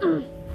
嗯。